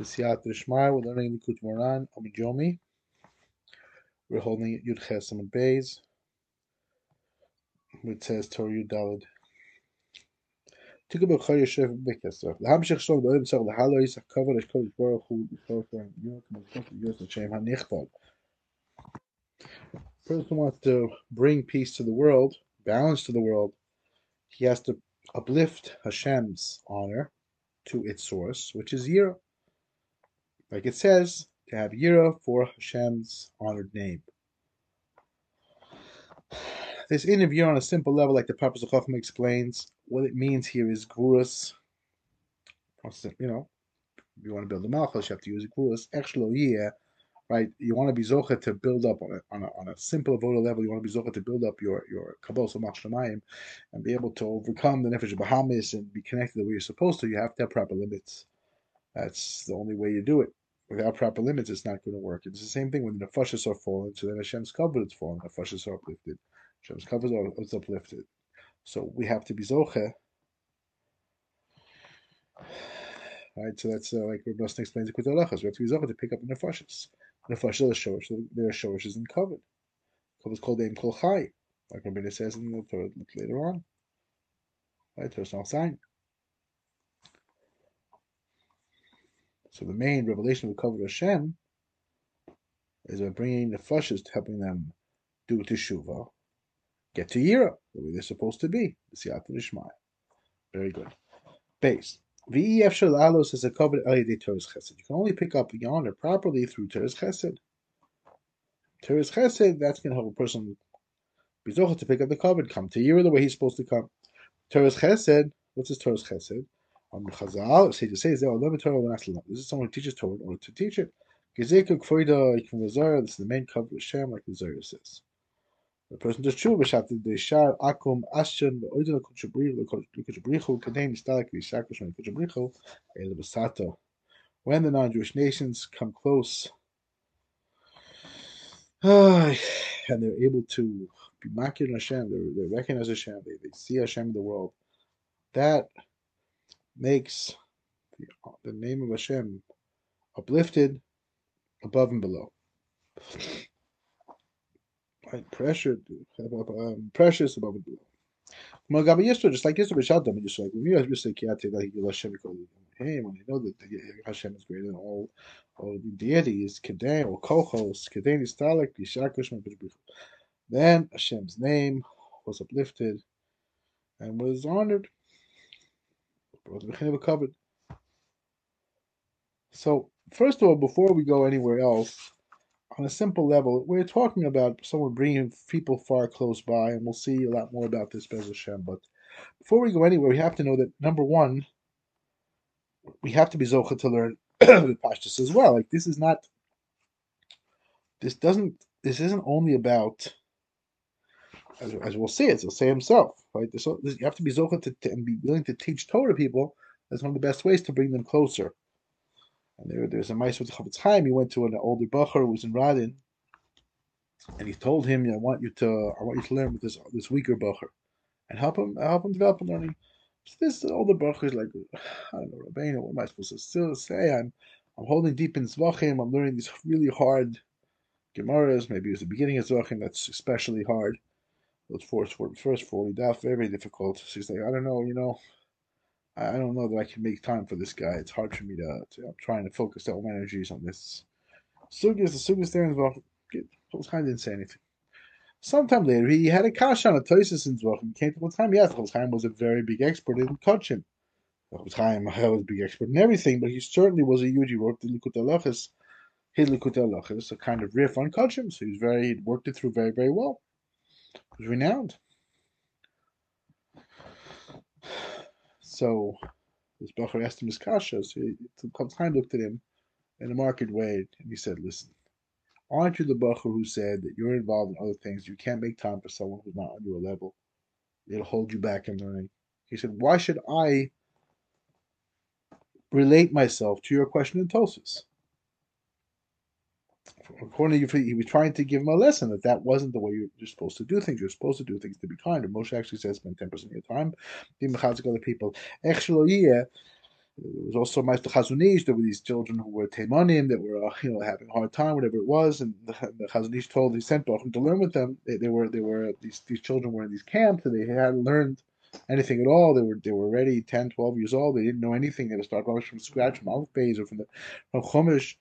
B'siyat Rishmai, we're learning Likutei Moharan, Omid We're holding Yud Ches Amid Beis, which says Torah Yud Dalid. Tikub Chol Yosef Bekesef. Laham Shech Shlom Dolim Tzor Lahalo Yisach Kavod Esh Kodesh Baruch Hu B'chor Kohen York B'chor Yosef Shem HaNichtol. Person wants to bring peace to the world, balance to the world. He has to uplift Hashem's honor to its source, which is Yirah. Like it says, to have Yira for Hashem's honored name. This interview on a simple level, like the of Chacham explains, what it means here is Gurus. You know, if you want to build a Malchus, you have to use Gurus. Actually, oh, Echshlo right? You want to be Zocha to build up on a, on a, on a simple voter level. You want to be Zocha to build up your your Kabbalah Shemayim and be able to overcome the Nefesh Bahamis and be connected the way you're supposed to. You have to have proper limits. That's the only way you do it. Without proper limits, it's not going to work. It's the same thing when the nefashas are fallen. So then Hashem's kavod is fallen. The nefashas are uplifted. Hashem's kavod is uplifted. So we have to be zoche. Right, so that's uh, like Rabbi explains it with halachas. We have to be zoche to pick up the nefashas. Nefashas are shorish. Their shorish isn't covered. It's called Aim Kol Chai, like Rabbi says in the Torah later on. Right, there's no sign. So the main revelation of Kavod Hashem is by bringing the flushes, helping them do teshuva, get to Yira, the way they're supposed to be, the Siyata Ishmael. Very good. Base. VEF Shalalos is a covered Eliyade Teres Chesed. You can only pick up yonder properly through Teres Chesed. Teres Chesed, that's going to help a person be to pick up the kavod, come to Yira the way he's supposed to come. Teres Chesed, what's his Teres Chesed? Chazal, to say This is someone who teaches Torah in order to teach it. This is the main cover of Shem, like the says. The person does true, but after the Shar Akum. When the non Jewish nations come close, and they're able to be makir Hashem, they they recognize Hashem, they, they see Hashem in the world. That makes the, the name of Hashem uplifted above and below. Right, pressure, um, precious above and below. Just like yesterday, Shaddam, just like we just say Kiyate that he Hashem him, you know that Hashem is greater than all all the deities, Kedem or Kochos, Kedem Istalik, Yishakush, Then Hashem's name was uplifted and was honored covered. So, first of all, before we go anywhere else, on a simple level, we're talking about someone bringing people far close by, and we'll see a lot more about this, Bez Hashem. But before we go anywhere, we have to know that number one, we have to be Zocha to learn the Pashtus as well. Like, this is not, this doesn't, this isn't only about as, as we'll see, it, he'll say himself, right? This, you have to be zocha to, to, and be willing to teach Torah people. That's one of the best ways to bring them closer. And there, there's a mice with Chofetz Chaim. He went to an older bacher who was in Radin, and he told him, "I want you to, I want you to learn with this this weaker bacher, and help him, help him develop learning." So this older bacher is like, I don't know, Rabbeinu, what am I supposed to still say? I'm, I'm holding deep in Zvachim. I'm learning these really hard Gemaras. Maybe it's the beginning of Zvachim that's especially hard those first, first 40 daf, very, difficult. She's like, I don't know, you know, I don't know that I can make time for this guy. It's hard for me to, to I'm trying to focus all my energies on this. Sugas, the Sugas there in Zvach, Chaim didn't say anything. Sometime later, he had a kash on a Toisus in. He came to Chaim. Yes, Chaim was a very big expert in coaching. Chaim was a big expert in everything, but he certainly was a huge. He the Likut his Likut a kind of riff on coaching. So he was very, he worked it through very, very well was renowned. So this Bacher asked him his kasha. So he, time looked at him in a marked way and he said, Listen, aren't you the Bacher who said that you're involved in other things? You can't make time for someone who's not on your level. It'll hold you back in learning. He said, Why should I relate myself to your question in Tosis? According to you, he was trying to give him a lesson that that wasn't the way you're supposed to do things. You're supposed to do things to be kind. And Moshe actually says, spend 10% of your time being mechadzik other people. There was also Meister Chazonish. There were these children who were Teimanim that were, uh, you know, having a hard time, whatever it was. And the, the Chazonish told, he sent Bachim to learn with them. They, they, were, they were, these, these children were in these camps and they hadn't learned anything at all. They were, they were already 10, 12 years old. They didn't know anything. They had to start from scratch, from or from the, from Chumash.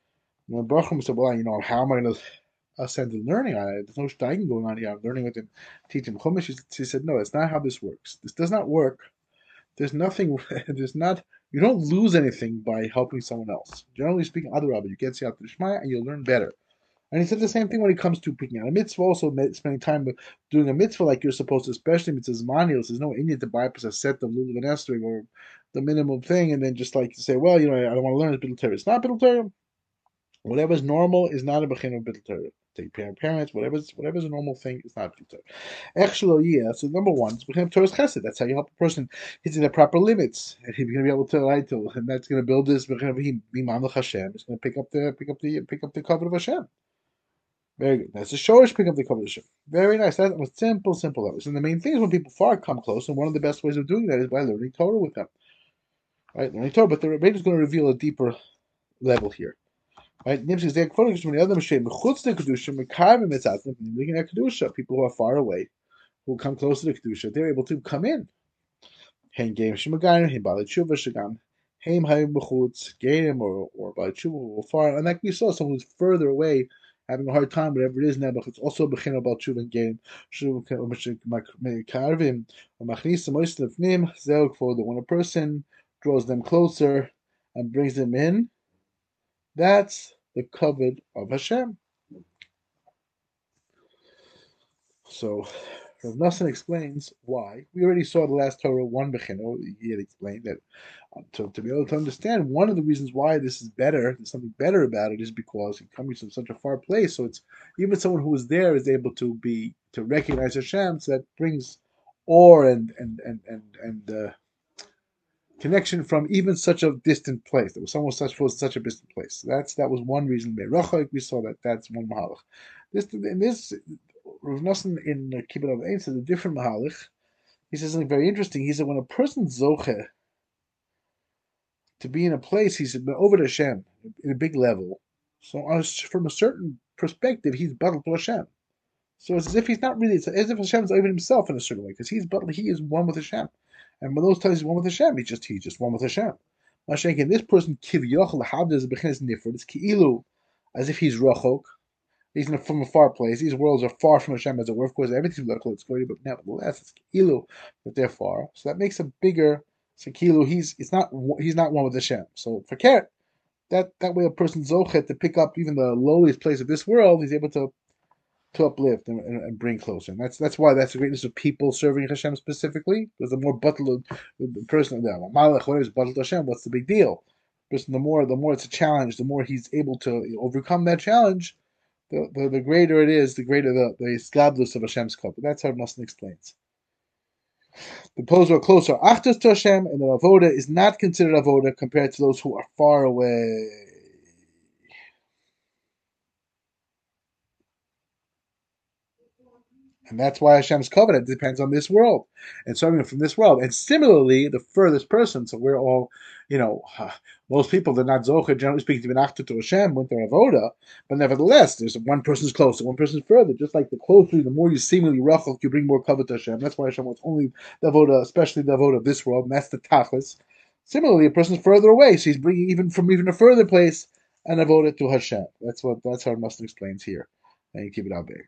And Bachim said, well, you know, how am I going to learning on it? There's no steiging going on here. I'm learning with him, teaching Chumash. He said, no, that's not how this works. This does not work. There's nothing, there's not, you don't lose anything by helping someone else. Generally speaking, other rabbi, you get Siyat Shmaya and you'll learn better. And he said the same thing when it comes to picking out a mitzvah, also spending time doing a mitzvah like you're supposed to, especially mitzvahs manios. There's no Indian to bypass a set of Lulav and Esrog or the minimum thing, and then just like say, well, you know, I don't want to learn Bittul Torah. It's not Torah. Whatever's normal is not a Bechin of Bittul Torah take care parents, whatever's whatever's a normal thing, it's not Torah. Echshelo yeah. So number one, it's becoming Torah's chesed. That's how you help a person. In the proper limits, and he's going to be able to write to, and that's going to build this. Hashem. It's going to pick up the pick up the pick up the cover of Hashem. Very good. That's the shorish pick up the cover of Hashem. Very nice. That was simple, simple levels. And the main thing is when people far come close, and one of the best ways of doing that is by learning Torah with them. Right, learning Torah. But the Rebbe is going to reveal a deeper level here. Right? Nimshik Zek from the other Mashem, Chutz the Kedusha, Mekayim Mitzatzim, looking at Kedusha, people who are far away, who come close to the Kedusha, they're able to come in. Hein Game Shemagayim, Hein Bali Tshuva Shagam, Hein Hayim Bechutz, Game or, or Bali Tshuva, or far. And like we saw, someone who's further away, having a hard time, whatever it is now, but it's also Bechin about Tshuva and Game. Mekayim, or Machnis, Moist Lefnim, Zel for the when a person draws them closer and brings them in, that's the covet of Hashem. So Rav Nassan explains why. We already saw the last Torah one bechino. He had explained that uh, to, to be able to understand one of the reasons why this is better, there's something better about it, is because it comes from such a far place. So it's even someone who is there is able to be to recognize Hashem. So that brings awe and and and and and uh, connection from even such a distant place. There was someone such was such a distant place. That's that was one reason. We saw that that's one mahalach. This in this Rav Nosson in Kibbutz of Ein says a different mahalach. He says something very interesting. He said when a person zoche to be in a place, he's over to Hashem in a big level. So from a certain perspective, he's battled to Hashem. So it's as if he's not really, it's as if Hashem's over himself in a certain way, because he's but he is one with Hashem. And when those times he's one with Hashem, he's just he's just one with Hashem. Mashenkin, this person kivyachol havdas bechinas nifrid. It's ki'ilu, as if he's rachok. He's from a far place. These worlds are far from Hashem, as it were. Of course, everything's local. It's going, but nevertheless, it's ki'ilu, but they're far. So that makes a bigger. So ki'ilu, he's it's not he's not one with Hashem. So for Keret, that that way a person zochet to pick up even the lowliest place of this world, he's able to to uplift and, and, and, bring closer. And that's that's why that's the greatness of people serving Hashem specifically. Because the more butler the person, the malach, what is butler Hashem? What's the big deal? Person, the more the more it's a challenge, the more he's able to overcome that challenge, the, the, the greater it is, the greater the the skladlus of Hashem's cup. That's how Nosson explains. The those are closer achtos to Hashem, and the avoda is not considered avoda compared to those who are far away. And that's why Hashem's covenant depends on this world and serving from this world. And similarly, the furthest person, so we're all, you know, most people, they're not Zocha, generally speaking, to be after to Hashem with their Avoda, but nevertheless, there's one person's closer, one person's further. Just like the closer, the more you seemingly rachel, you bring more covet to Hashem. That's why Hashem wants only the Avoda, especially the Avoda of this world, and that's the Tachlis. Similarly, a person's further away, so he's bringing even from even a further place an Avoda to Hashem. That's what that's how Muslim explains here. And you keep it out big.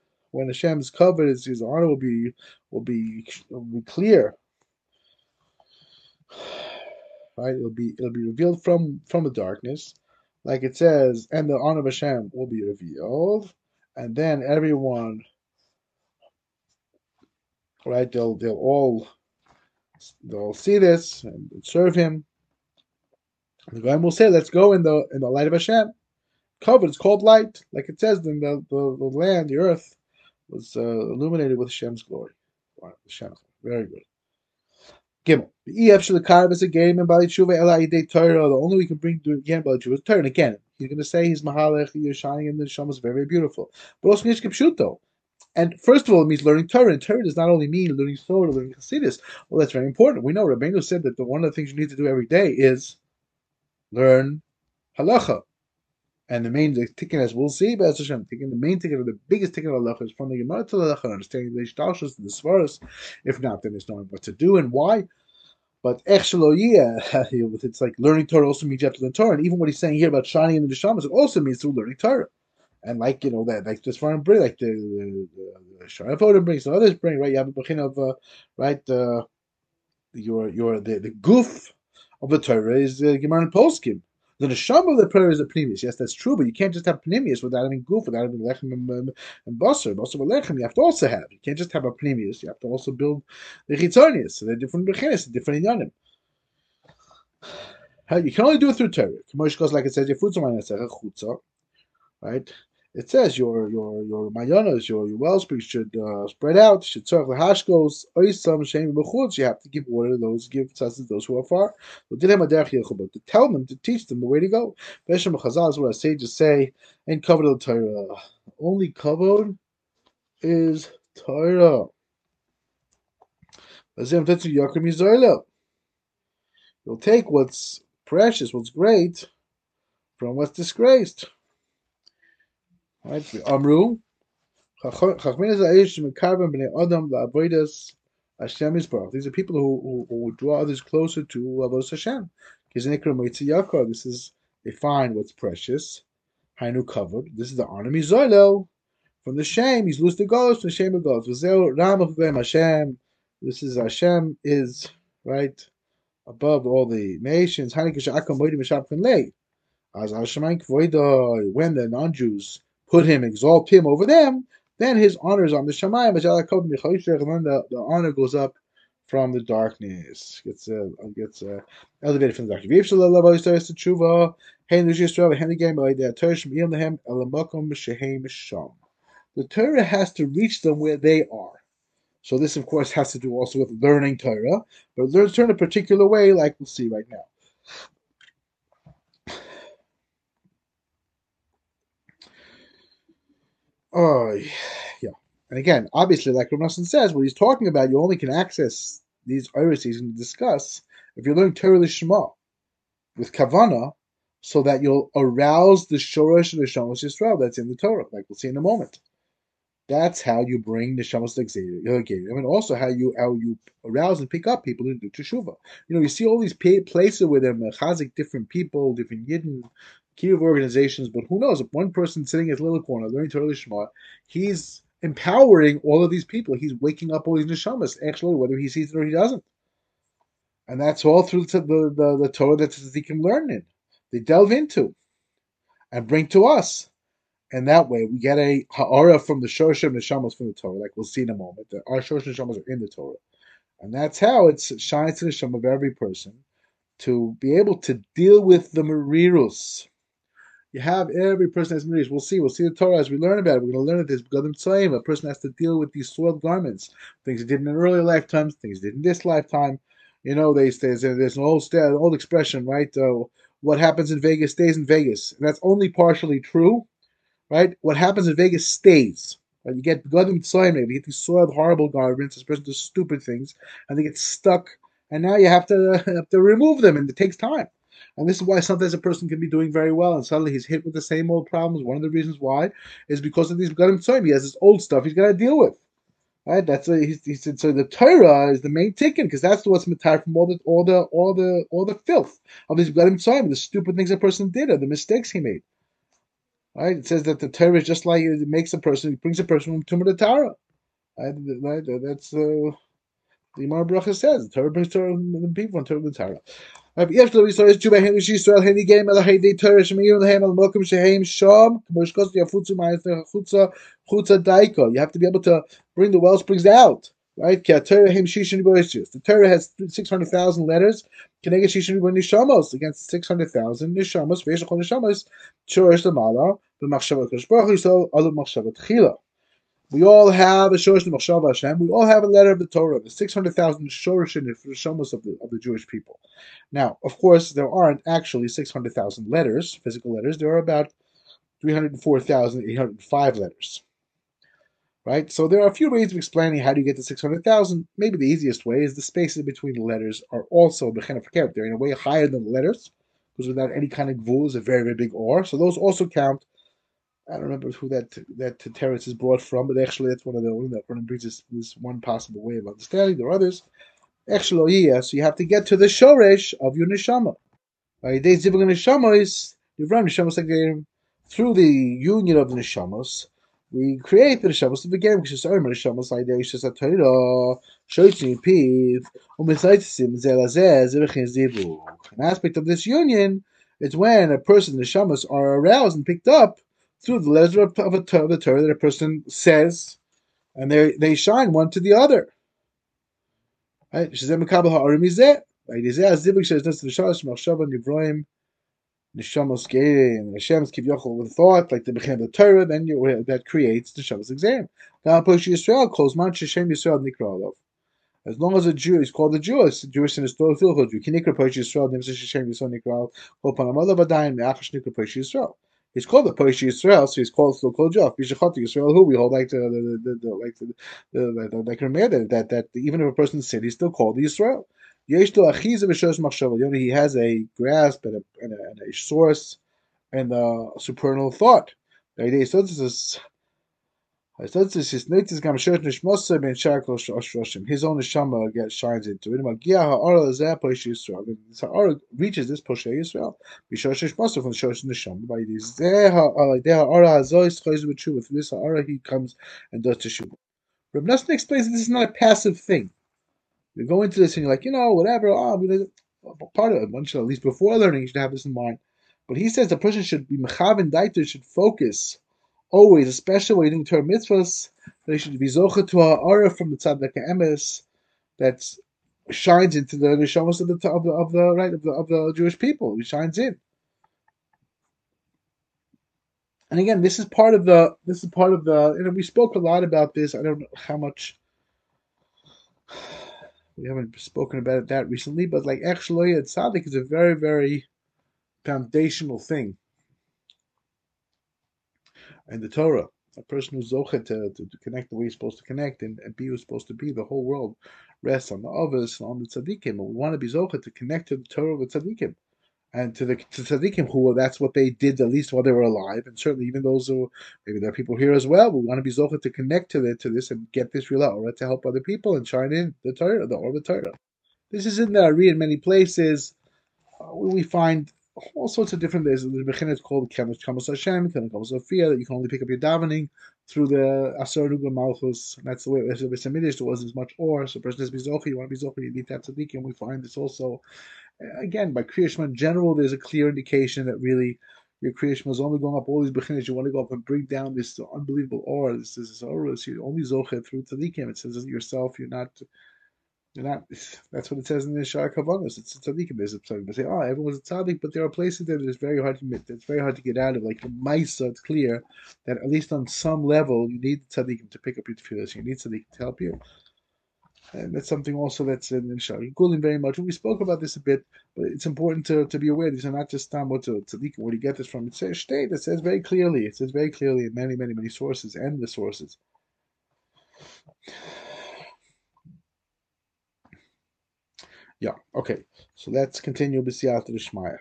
when Hashem's kavod, his, his honor will be will be will be clear. Right? It'll be it'll be revealed from from the darkness, like it says, and the honor of Hashem will be revealed, and then everyone, right? They'll they'll all they'll see this and serve Him, The guy will say, "Let's go in the in the light of Hashem." Kavod, it's called light, like it says in the, the, the land, the earth was uh, illuminated with Hashem's glory. Very good. Gimel. The game and Bali Tshuva Ela Torah. The only we can bring to again Bali Tshuva is Torah. Again, he's going to say he's Mahalech, you're shining in the Neshama is very, very beautiful. But also Nishkip. And first of all, it means learning Torah. And Torah does not only mean learning Torah, learning Hasidus. Well, that's very important. We know Rabbeinu said that the, one of the things you need to do every day is learn halacha. And the main the ticket, as we'll see, Be'ez Hashem, taking the main ticket, the biggest ticket of halacha is from the Gemara to the halacha, understanding the ishtalshus, the svaras. If not, then it's knowing what to do and why. But it's like learning Torah also means you have to learn Torah. And even what he's saying here about shining in the neshamas, it also means through learning Torah. And like you know that, like this foreign bring, like the the, the, the brings, others bring, right? You have a bechin of uh, right uh, your your the the goof of the Torah is uh, Gemara and Poskim. The neshama of the prayer is a pneumius. Yes, that's true, but you can't just have pneumius without having goof, without having lechem and, um, and, and basar. Basar lechem you have to also have. You can't just have a pneumius. You have to also build the chitzonius. So they're different bechinis, different inyanim. You can only do it through Torah. Kamosh goes like it says, your food's a right? It says your your your mayanas, your your wellsprings should uh, spread out. Should the hashkos, oisam shem b'chutz. You have to give water to those, give to those who are far. To tell them, to teach them the way to go. Veshem Chazal is what our sages say. And kavod the Torah. Only kavod is Torah. You'll take what's precious, what's great, from what's disgraced. Right? Amru. These are people who, who, who draw others closer to Avodah Hashem. This is they find what's precious. Hainu kavod. This is the honor Zoilo. From the shame, he's loose the goals, from the shame of goals. This is Hashem is right above all the nations. When the non-Jews put him, exalt him over them, then his honor is on the Shemayim, and the, the honor goes up from the darkness. Gets uh, gets uh, elevated from the darkness. The Torah has to reach them where they are. So this, of course, has to do also with learning Torah, but learn Torah in a particular way, like we'll see right now. Oh, yeah. And again, obviously, like Ramnasan says, what he's talking about, you only can access these iris he's going to discuss if you're learning Torah Lishma with Kavana, so that you'll arouse the Shoresh of the Shamos Yisrael that's in the Torah, like we'll see in a moment. That's how you bring the Shamos I mean, uh, also how you how you arouse and pick up people to do Teshuvah. You know, you see all these places where they're mechazik different people, different Yidden, of organizations, but who knows? If one person sitting in his little corner learning Torah Lishma, he's empowering all of these people. He's waking up all these neshamas, actually, whether he sees it or he doesn't. And that's all through the, the, the, Torah that they can learn in. They delve into and bring to us. And that way we get a ha'ara from the Shorshim Neshamas from the Torah, like we'll see in a moment. That our Shorshim Neshamas are in the Torah. And that's how it shines to the Shem of every person to be able to deal with the Merirus, you have every person has mitzvahs. We'll see. We'll see the Torah as we learn about it. We're going to learn that this. Gadim Tzayim, a person has to deal with these soiled garments, things he did in an earlier lifetime, things he did in this lifetime. You know, they there's, there's an old an old expression, right? Uh, what happens in Vegas stays in Vegas, and that's only partially true, right? What happens in Vegas stays. Right? You get Gadim Tzayim, you get these soiled, horrible garments. This person does stupid things, and they get stuck, and now you have to have to remove them, and it takes time. And this is why sometimes a person can be doing very well and suddenly he's hit with the same old problems. One of the reasons why is because of these Gadim Tzoyim. He has this old stuff he's got to deal with. Right? That's a, he, he, said so. The Torah is the main ticket because that's what's matar from all the all the all the all the filth of these Gadim Tzoyim, the stupid things a person did or the mistakes he made. Right? It says that the Torah is just like it makes a person, it brings a person from Tumah to Tara. Right? That's uh, the Imar Bracha says the Torah brings Torah the people from Torah to Tara. יש לו ישראל תשובה הן איש ישראל הן יגעים על הידי תרא שמעירו להם על מקום שהם שם כמו שכוסו יפוצו מהחוצה חוצה דייקו you have to be able to bring the well springs out Right? The Torah has 600,000 letters. Nishamos against 600,000 Nishamos. Nishamos. Shorish Lamala. B'machshava Kosh Baruch Hu. Alu Machshava Tchila. we all have a Shorish Machshava Hashem. We all have a letter of the Torah. The 600,000 Shorish in the of the, of the Jewish people. Now, of course, there aren't actually 600,000 letters, physical letters. There are about 304,805 letters right? So there are a few ways of explaining how do you get to 600,000. Maybe the easiest way is the spaces between the letters are also They're in a way higher than the letters, because without any kind of gvul is a very, very big or. So those also count. I don't remember who that that teretz is brought from, but actually that's one of the one that one brings this, this one possible way of understanding. There are others. Actually, yeah, so you have to get to the shoresh of your neshama. Right? They zibug neshama is you've run neshamos through the union of the neshamos we create the neshamos of the game, which is our neshamos piv, umisaitzim zelazeh. An aspect of this union is when a person's neshamos are aroused and picked up through the letters of, a, of the Torah that a person says, and they they shine one to the other. Right? Right? Neshamos and Hashem's kivyochel with thought, like the bechem the Torah, then you, that creates the Shabbos exam. Now, Posh Yisrael calls man Shem Yisrael Nikralov. As long as a Jew is called a Jew, it's Jewish in his Torah Filchot. You can nikra Posh Yisrael, Nimsa Shem Yisrael Nikral, Kol Panamala Vadayin, Me'achash nikra Posh Yisrael. He's called the Posh Yisrael, so he's called still called Jeff. Bishachot Yisrael, who we hold like the the the, the like the the, the, like that that that even if a person sin, he's still called Yisrael. He has a grasp and a, and a, and a source and a supernal thought. His own neshama gets shines into it. The ha'ara reaches this poshe Yisrael. Shmosa from the. By this, with this ha'ara he comes and does teshuva. Reb Nosson explains that this is not a passive thing. You go into this and you're like, you know, whatever. Oh, I'm gonna part of it. One should at least before learning, you should have this in mind. But he says the person should be mechav daiter should focus always, especially when you doing Torah mitzvahs. They should be zocha to a aura from the tzaddik emes that shines into the neshamas of the of the of the right of the of the Jewish people. He shines in. And again, this is part of the this is part of the. You know, we spoke a lot about this. I don't know how much we haven't spoken about it that recently, but like actually, tzaddik is a very, very foundational thing. And the Torah, a person who's zochet to, to, connect the way he's supposed to connect and, and be who's supposed to be, the whole world rests on the others and on the tzaddikim. And we want to be zochet to connect to the Torah with tzaddikim and to the to tzaddikim who that's what they did at least while they were alive, and certainly even those who maybe there are people here as well. We want to be zocha to connect to the, to this and get this real aura to help other people and shine in the Torah, the aura of the Torah. This is in the Ari in many places. Uh, we find all sorts of different ways. The Bechin is called Kamos Hashem, Kamos Sophia, that you can only pick up your davening through the Asar Nugla Malchus. And that's the way it was. There wasn't as much or. So, person be Zocha, you want to be Zocha, you need to have tzaddikim. We find this also uh, again, by Kriya in general, there's a clear indication that really your Kriya is only going up all these bechinas. You want to go up and bring down this unbelievable aura. This is aura. So you only zochet through tzaddikim. It says yourself, you're not. You're not. That's what it says in the Shara Kavanos. It's a tzaddikim. There's some people say, "Oh, everyone's a tzaddik," but there are places that it's very hard to admit. It's very hard to get out of. Like the Maisa, it's clear that at least on some level, you need tzaddikim to pick up your tefillas. You need tzaddikim to help you. And that's something also that's in, the in Gulim very much. We spoke about this a bit, but it's important to, to be aware these are not just Tamot to Tzaddik. Where do you get this from? It says state. It says very clearly. It says very clearly in many, many, many sources, and the sources. Yeah. Okay. So let's continue with Siyata Shmaya.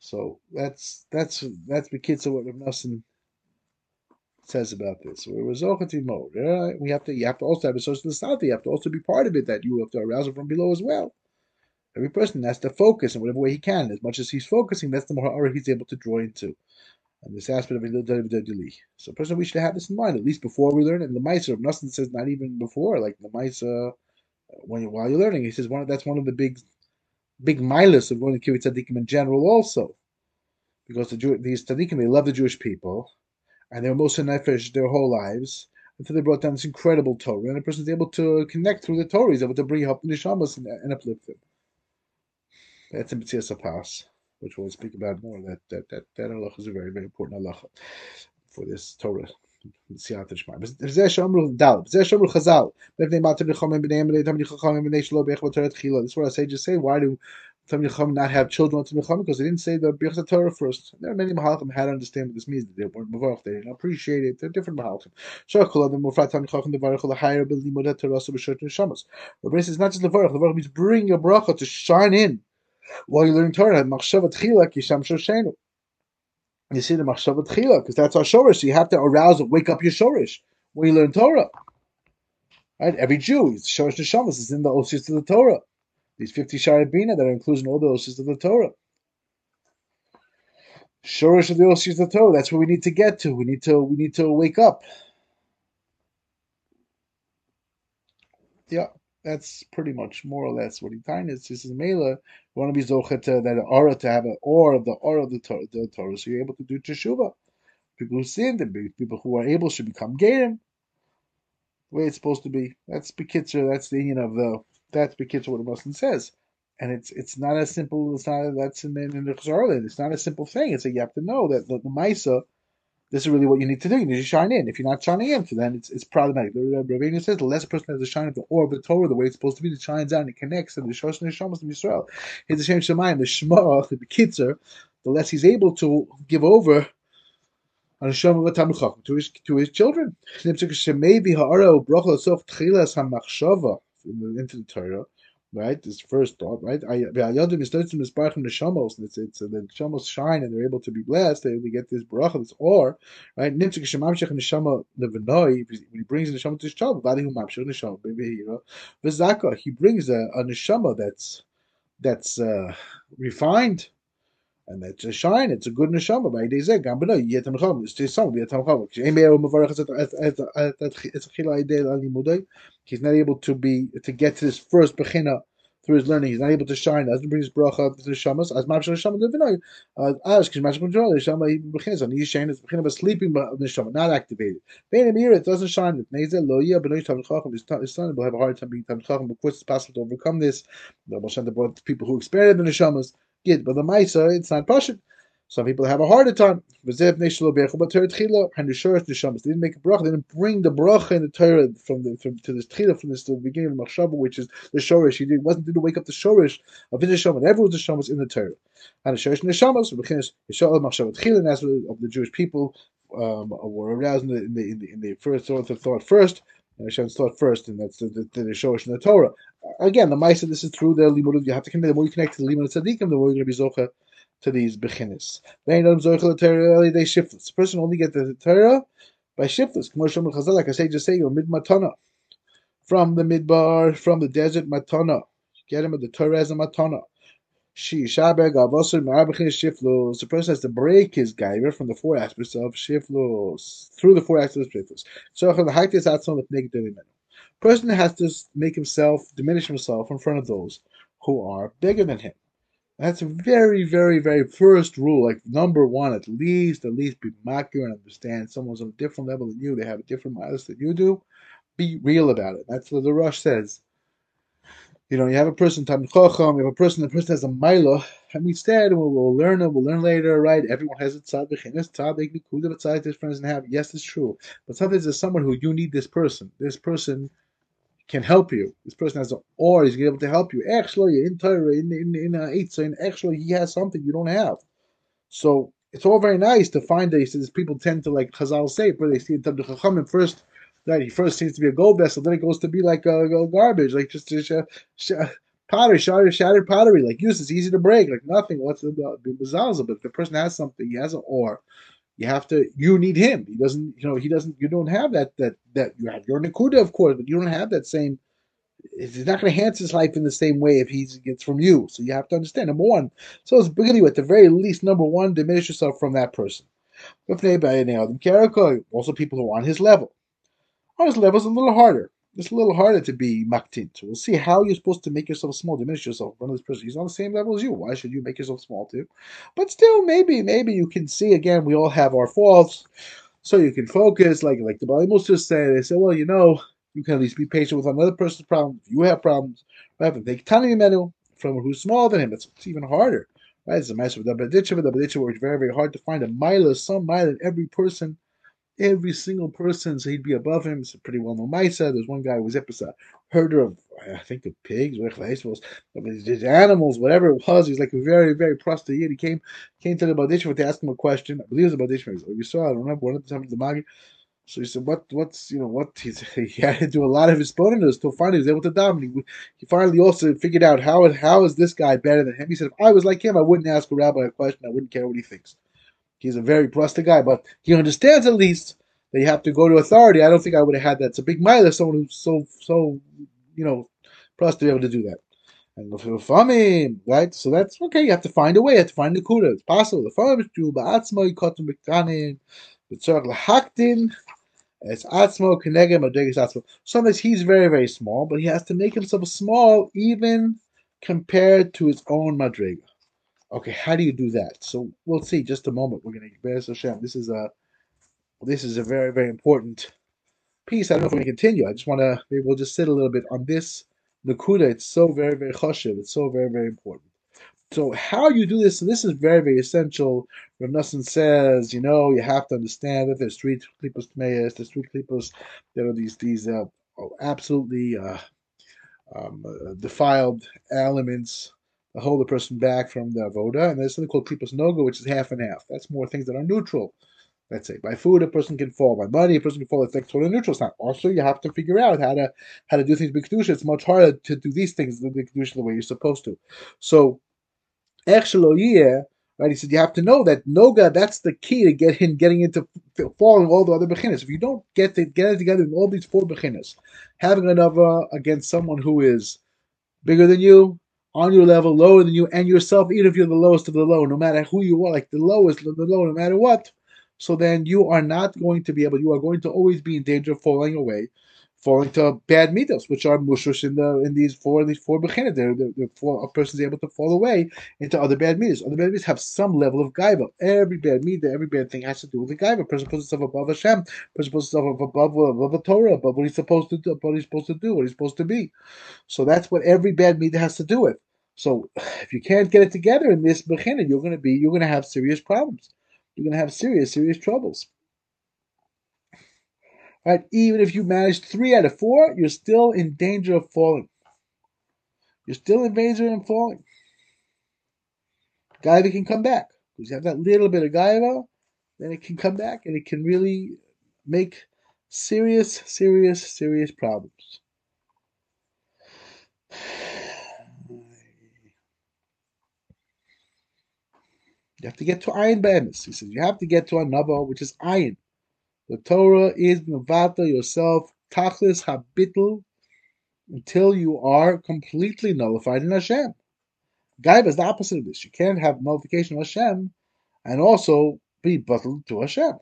So that's that's that's of what Rav Nosson says about this. Right? We have to you have to also have a social society. You have to also be part of it that you have to arouse it from below as well. Every person has to focus in whatever way he can. As much as he's focusing, that's the more he's able to draw into. And this aspect of Dili. So person we should have this in mind, at least before we learn it. And the Maisa of Nosson says not even before, like the Maisa when while you're learning. He says one that's one of the big big milas of going to Kibbutz Tzaddikim in general also. Because the Jew, these Tzaddikim, they love the Jewish people and they were Mosa Nefesh their whole lives, until they brought down this incredible Torah, and a person is able to connect through the Torah, he's able to bring up the neshamas and, and uplift them. That's in B'tzias Pass, which we'll speak about more. That that that that halacha is a very very important halacha for this Torah. This is what I say. Just say, why do Yechom not have children Tam Yechom? Because they didn't say the Birchas Torah first. There are many Mahalchim how to understand what this means. They weren't Mavarach. They didn't appreciate it. They're different. Shakul the Mufrat Tam Yechom the Varach the higher b'limud Torah it's not just the Varach. The Varach means bring a bracha to shine in while you learn Torah. You see the machshavat chila because that's our shorish. So you have to arouse and wake up your shorish when you learn Torah. Right? Every Jew, his shorish neshamas is in the osis of the Torah. These fifty shari bina that are included in all the osis of the Torah. Shorish of the osis of the Torah. That's where we need to get to. We need to. We need to wake up. Yeah that's pretty much more or less what he is. This is Mela. You want to be zochet to that aura to have an aura of the aura of the Torah, the Torah, so you're able to do teshuva. People who sin, the people who are able should become gerim. The way it's supposed to be. That's bekitzer. That's the union of the. That's bekitzer what the Muslim says, and it's it's not as simple. It's not that's in, in the Chazarlin. It's not a simple thing. It's like you have to know that the, the this is really what you need to do. You need to shine in. If you're not shining in, so then it's, it's problematic. The Ravina says the less person has a shine of the or of the Torah, the way it's supposed to be, it shines out and it connects and the Shosh and the Shamos of Yisrael. He's the Shem Shemayim, the Shema, the Kitzer, the less he's able to give over to his to his children. Into the Torah right? This first thought, right? It's, it's uh, the neshamos shine and they're able to be blessed. They, get this bracha, this or, right? Nimtzuk shemamshech neshama levenoi. When he brings the neshama to his child, vadi humamshech neshama b'vehira v'zaka. He brings a, a neshama that's that's uh, refined. And that's a shine. It's a good neshama. By day zeh, gam b'noi yet tamcham. It's just some yet tamcham. She'em be'er u'mavarach et chila idei al limudei he's not able to be to get to this first bechina through his learning. He's not able to shine. Doesn't bring his bracha to the shamas. As ma'av shama levinay. As kish ma'av the shama he bechinas on. He's shining. It's bechina but sleeping but the shama not activated. Bein emir it doesn't shine. With neza lo yah benoy tam chacham. His son will have a hard time being tam chacham. Of course it's possible to overcome this. The Moshe brought people who experienced the neshamas. Get but the ma'isa it's not passion. Some people have a harder time. They didn't make a bracha. They didn't bring the bracha in the Torah from the from, to this tchila from this the beginning of the machshava, which is the shorish. He did, wasn't didn't wake up the shorish of the neshama. Everyone's neshama was in the Torah. And the shorish neshamas bechinas yishal machshava tchila. Of the Jewish people um, were aroused in the in the, in the, in the first thought thought first. And Hashem's thought first, and that's the, the, the, the shorish in the Torah. Again, the Maisa, this is through the limud. You have to connect. The more you connect to the limud tzaddikim, the more you're going to be zocha to these bechinis. They shiftless. The person only get the Torah by shiftless. Like I say, just say your mid matana from the midbar, from the desert matana. Get him at the Torah as a matana. Shiflos. The person has to break his gaiver from the four aspects of shiflos through the four aspects of shiflos. So the height is outside of negative Person has to make himself diminish himself in front of those who are bigger than him. That's a very, very, very first rule. Like number one, at least, at least be makir and understand someone's on a different level than you. They have a different miles than you do. Be real about it. That's what the rush says. You know, you have a person, Tam Chacham, you have a person, the person has a Milo, and instead, we'll, we'll learn it, we'll learn later, right? Everyone has a tzad, and tzad, they could have a tzad, his friends and have. Yes, it's true. But sometimes there's someone who you need this person. This person can help you. This person has an or he's able to help you. Actually, in Torah, in in in uh, Eitzah, actually he has something you don't have. So it's all very nice to find that he says people tend to like Chazal say where they see the Chachamim first that he first seems to be a gold vessel, then it goes to be like uh, a, a garbage, like just a, uh, sh- sh- pottery, shattered, shattered pottery, like use it's easy to break, like nothing. What's the, the But if the person has something, he has an or you have to. You need him. He doesn't. You know. He doesn't. You don't have that. That that you have your Nakuda, of course, but you don't have that same. He's not going to enhance his life in the same way if he gets from you. So you have to understand. Number one. So it's beginning with the very least. Number one, diminish yourself from that person. Also, people who are on his level. On his level is a little harder it's a little harder to be maktin. So we'll see how you're supposed to make yourself small, diminish yourself in of this person. He's on the same level as you. Why should you make yourself small too? But still, maybe, maybe you can see again, we all have our faults. So you can focus, like like the Bible just said. They say, well, you know, you can at least be patient with another person's problem. If you have problems, right? If they tiny menu from who's smaller than him, it's, even harder, right? It's a mess with the Beditcha works very, very hard to find a mile, some mile in every person every single person, so he'd be above him. It's a pretty well known Maisa. There's one guy who was a herder of, I think, of pigs, these animals, whatever it was. He's like a very, very prostitute. He came came to the Badishma to ask him a question. I believe it was a Badishma. We saw, I don't remember, one of the times the Magi. So he said, "What? What's you know what?" He's, he had to do a lot of his bonus to finally he was able to dominate. He, he finally also figured out how how is this guy better than him. He said, "If I was like him, I wouldn't ask a rabbi a question. I wouldn't care what he thinks." He's a very trusted guy, but he understands at least that you have to go to authority. I don't think I would have had that. It's a big mile someone who's so so you know trust to be able to do that. And the farming, right? So that's okay. You have to find a way. You have to find the kuda. It's possible. The famim is ba'atzmo yikotum b'ktanim b'tzorach lahaktin. It's atzmo kenegem adregas atzmo. Sometimes he's very very small, but he has to make himself small even compared to his own madrega. Okay, how do you do that? So we'll see. Just a moment. We're going to Beres Hashem. This is a this is a very very important piece. I don't know if we can continue. I just want to maybe we'll just sit a little bit on this nakuda. It's so very very choshev. It's so very very important. So how you do this? So this is very very essential. Rav Nassan says, you know, you have to understand that there's three klipos tmeyes, there's three klipos. There are these these uh, absolutely uh, um, uh, defiled elements hold the person back from the avoda, and there's something called klipos noga, which is half and half. That's more things that are neutral. Let's say by food a person can fall, by money a person can fall. It's like totally neutral. It's not. Also, you have to figure out how to how to do things with kedusha. It's much harder to do these things the kedusha the way you're supposed to. So, yeah, right? He said you have to know that noga. That's the key to get in, getting into falling all the other bechinas. If you don't get to get it together in all these four bechinas, having another against someone who is bigger than you, on your level, lower than you, and yourself, even if you're the lowest of the low, no matter who you are, like the lowest of the low, no matter what, so then you are not going to be able, you are going to always be in danger of falling away, falling to bad mitos, which are mushush in the in these four in these four they're, four, a person is able to fall away into other bad mitos. Other bad mitos have some level of gaiva. Every bad midah, every bad thing has to do with the gaiva. Person puts himself above Hashem. A person puts himself above above a Torah, above what he's supposed to do, what he's supposed to do, what he's supposed to be. So that's what every bad midah has to do with. So if you can't get it together in this beginning, you're going to be you're going to have serious problems. You're going to have serious serious troubles. Right? Even if you manage three out of four, you're still in danger of falling. You're still in danger of falling. Gaiva can come back because you have that little bit of gaiva, then it can come back and it can really make serious, serious, serious problems. You have to get to Ayin Be'emes. He says you have to get to a Naba, which is Ayin. The Torah is Mavata yourself, Tachlis Habitl, until you are completely nullified in Hashem. Gaiva is the opposite of this. You can't have nullification of Hashem and also be buttled to Hashem.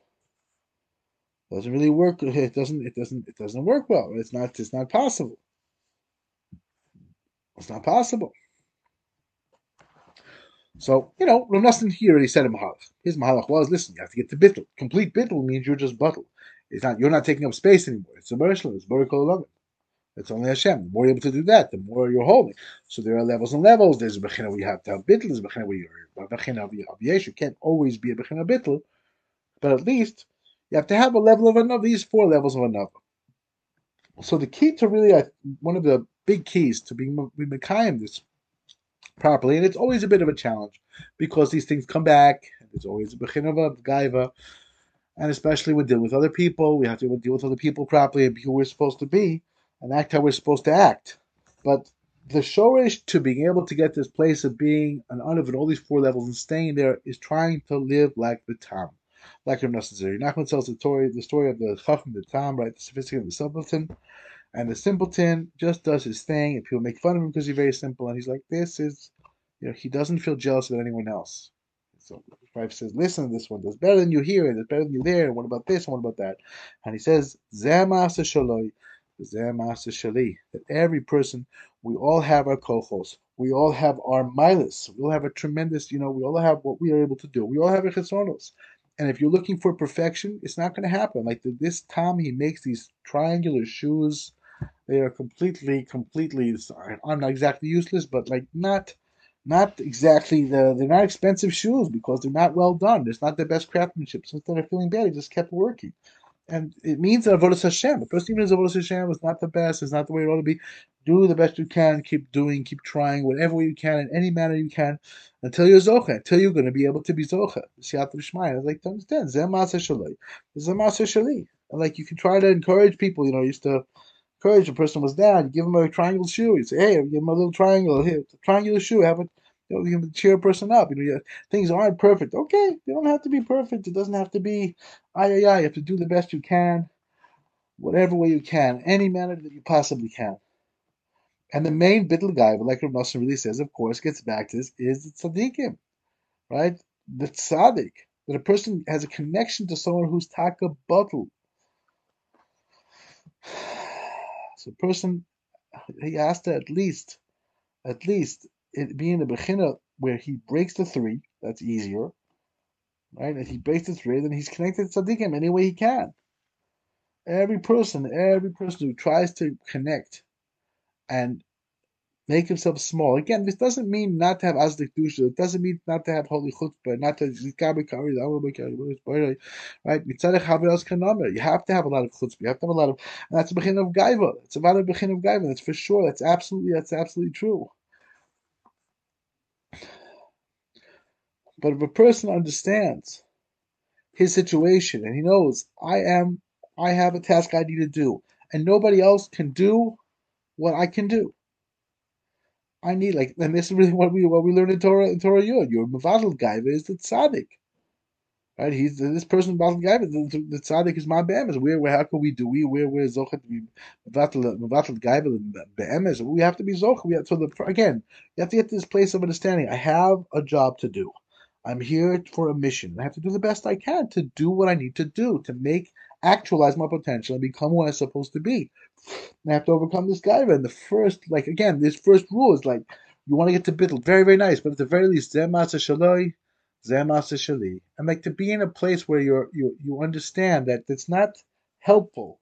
It doesn't really work. It doesn't. It doesn't. It doesn't work well. It's not. It's not possible. It's not possible. So, you know, Rav Nassan here already said a mahalach. His mahalach was, listen, you have to get to bittul. Complete bittul means you're just buttle. It's not you're not taking up space anymore. It's a merishlam, it's Baruch It's only Hashem. The more you're able to do that, the more you're holding. So there are levels and levels. There's a bechina you have to have bittul, there's a bechina where you're a bechina of yesh. You can't always be a bechina bittul, but at least you have to have a level of another, these four levels of another. So the key to really, one of the big keys to being Mekayim this properly. And it's always a bit of a challenge because these things come back. There's always a bechinava, gaiva, and especially when dealing with other people, we have to deal with other people properly and be who we're supposed to be and act how we're supposed to act. But the shorish to being able to get this place of being an unav in all these four levels and staying there is trying to live like the Tam. Like Rav Nassan Nachman tells the story, the story of the Chacham, the Tam, right, the sophisticated, the simpleton. And the simpleton just does his thing, and people make fun of him because he's very simple. And he's like, "This is, you know, he doesn't feel jealous of anyone else." So his wife says, "Listen, this one does better than you here, and it's better than you there. And what about this? And what about that?" And he says, "Zemasa shaloi, zemasa shali." That every person, we all have our kochos, we all have our milas, we all have a tremendous, you know, we all have what we are able to do. We all have a chesonos. And if you're looking for perfection, it's not going to happen. Like this Tam, he makes these triangular shoes. They are completely, completely. Sorry, I'm not exactly useless, but like not, not exactly the. They're not expensive shoes because they're not well done. It's not the best craftsmanship. So instead of feeling bad, he just kept working and it means that avodas Hashem. The person even avodas Hashem is not the best, is not the way it ought to be. Do the best you can. Keep doing, keep trying, whatever you can, in any manner you can, until you're zocha, until you're going to be able to be zocha. Siyat I like to understand. Zemasa shaloi. Zemasa shali. And like you can try to encourage people. You know, used to encourage a person was down, you give him a triangle shoe. You say, hey, give him a little triangle here, triangular shoe. Have it you know, you can cheer a person up. You know, things aren't perfect. Okay, they don't have to be perfect. It doesn't have to be, I, I, I. You have to do the best you can, whatever way you can, any manner that you possibly can. And the main bittul guy, like Rav really says, of course, gets back to this, is the tzaddikim, right? The tzaddik, that a person has a connection to someone who's taka batul. So person, he has to at least, at least it being the beginner where he breaks the three, that's easier. Right? If he breaks the three, then he's connected to Tzaddikim any way he can. Every person, every person who tries to connect and make himself small. Again, this doesn't mean not to have azdik dusha. It doesn't mean not to have holy chutzpah, not to right. You have to have a lot of chutzpah. You have to have a lot of. And that's a bechin of gaiva. It's a lot of of gaiva. That's for sure. That's absolutely. That's absolutely true. But if a person understands his situation and he knows I am I have a task I need to do and nobody else can do what I can do. I need like and this is really what we what we learn in Torah in Torah Yud. Your Mavadal guy is the tzaddik. Right? He's this person Mavadal guy, the, the tzaddik is my be'emes. Where where how can we do we where where zochet we Mavadal Mavadal guy be'emes. We have to be zochet. We have so the again you have to get to this place of understanding. I have a job to do. I'm here for a mission. I have to do the best I can to do what I need to do to make actualize my potential and become what I'm supposed to be. And I have to overcome this guy. And the first, like again, this first rule is like you want to get to bittul, very very nice, but at the very least, zemasa shaloi, zemasa shali, and like to be in a place where you're you you understand that it's not helpful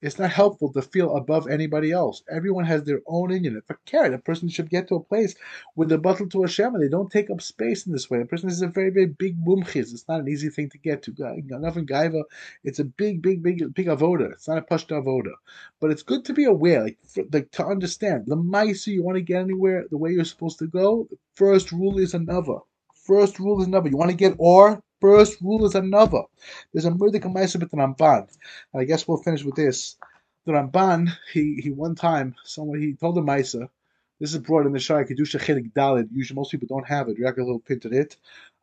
it's not helpful to feel above anybody else. Everyone has their own Indian. If a carrot, a person should get to a place where they're buttled to Hashem and they don't take up space in this way. A person is a very, very big mumchiz. It's not an easy thing to get to. Nothing gaiva. It's a big, big, big, big avoda. It's not a pashta avoda. But it's good to be aware, like, for, like to understand. The maisa, you want to get anywhere the way you're supposed to go, first rule is anava. First rule is anava. You want to get or first rule is anava. There's a murder Maisa with the Ramban. And I guess we'll finish with this. The Ramban, he, he one time, someone he told the Maisa, this is brought in the Shaarei Kedusha Chelik Dalit. Usually, most people don't have it. We have a little printed it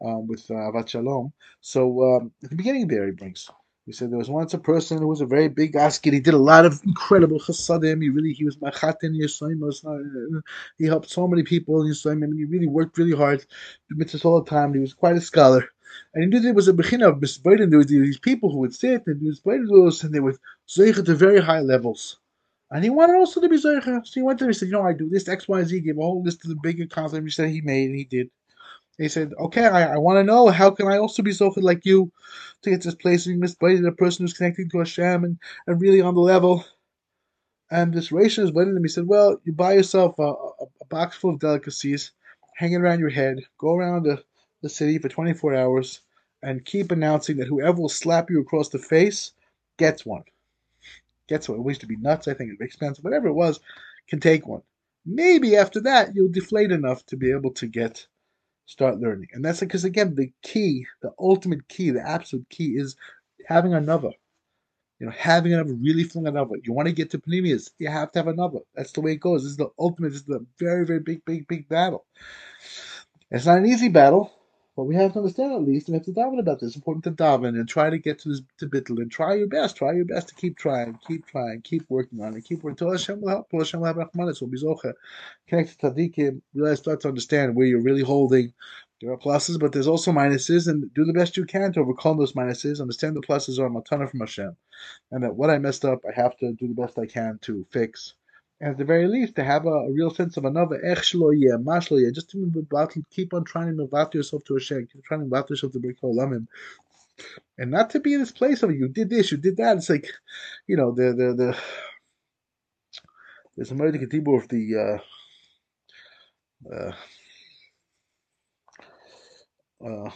um, with uh, Shalom. So um, at the beginning there, he brings. He said there was once a person who was a very big askid. He did a lot of incredible chasadim. He really he was machatin. He helped so many people in mean, he really worked really hard, mitzvahs all the time. He was quite a scholar. And he knew there was a bechina of misbaitin. There was these people who would sit and do misbaitin and they would zeicha to very high levels. And he wanted also to be zeicha. So he went there and said, you know, I do this X, Y, Z. Gave a whole list of the big accomplishments that he made, and he did. He said, "Okay, I, I want to know how can I also be zochid like you to get this place and misbaited a person who's connecting to Hashem and, and really on the level." And this Rishon is waiting him. He said, "Well, you buy yourself a, a, a, box full of delicacies, hang it around your head, go around the, the city for 24 hours, and keep announcing that whoever will slap you across the face gets one. Gets one. It used to be nuts. I think it's expensive. Whatever it was, can take one. Maybe after that you'll deflate enough to be able to get." start learning. And that's because, again, the key, the ultimate key, the absolute key is having anava. You know, having anava, really feeling anava. You want to get to panemias, you have to have anava. That's the way it goes. This is the ultimate, this is the very, very big, big, big battle. It's not an easy battle. But we have to understand at least, and we have to daven about this. It's important to daven and try to get to this to bittul and try your best. Try your best to keep trying, keep trying, keep working on it, keep working. Till Hashem will help. Hashem will have Rahmanis. Will be zocha. Connect to tzaddikim. Realize, start to understand where you're really holding. There are pluses, but there's also minuses, and do the best you can to overcome those minuses. Understand the pluses are a matana from Hashem, and that what I messed up, I have to do the best I can to fix at the very least, to have a, a real sense of anava ech just to keep on trying to move yourself to Hashem, keep trying to move yourself to Brit Olamim, and not to be in this place of you did this, you did that. It's like, you know, the the the there's a Mordecai Tibur of the uh, uh, uh,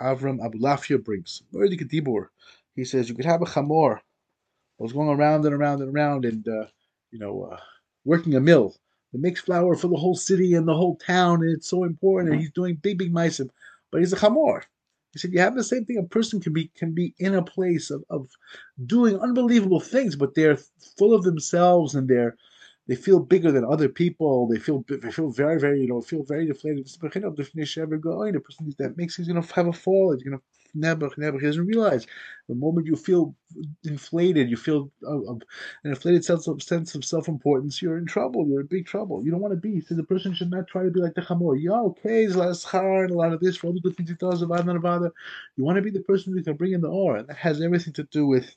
Avram Abulafia brings. Mordecai Tibur. He says you could have a chamor. I was going around and around and around and uh, you know uh, working a mill that makes flour for the whole city and the whole town, and it's so important. And he's doing big, big meisim, but he's a chamor. He said, "You have the same thing. A person can be can be in a place of, of doing unbelievable things, but they're full of themselves and they're they feel bigger than other people. They feel they feel very very you know feel very deflated. It's the definition of going. The person that makes he's gonna have a fall. He's gonna never. He doesn't realize the moment you feel inflated, you feel uh, uh, an inflated sense of sense of self importance. You're in trouble. You're in big trouble. You don't want to be. So the person should not try to be like the chamor. Yeah, okay, there's a and a lot of this for all the good things he does. About and You want to be the person who can bring in the aura. and that has everything to do with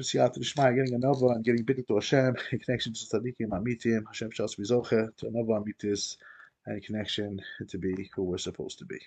B'siyat Rishmai, getting anava and getting bitten to Hashem, in connection to Tzadikim, Amitim, Hashem Shas Bizoche, to anava Amitis, and connection to be who we're supposed to be.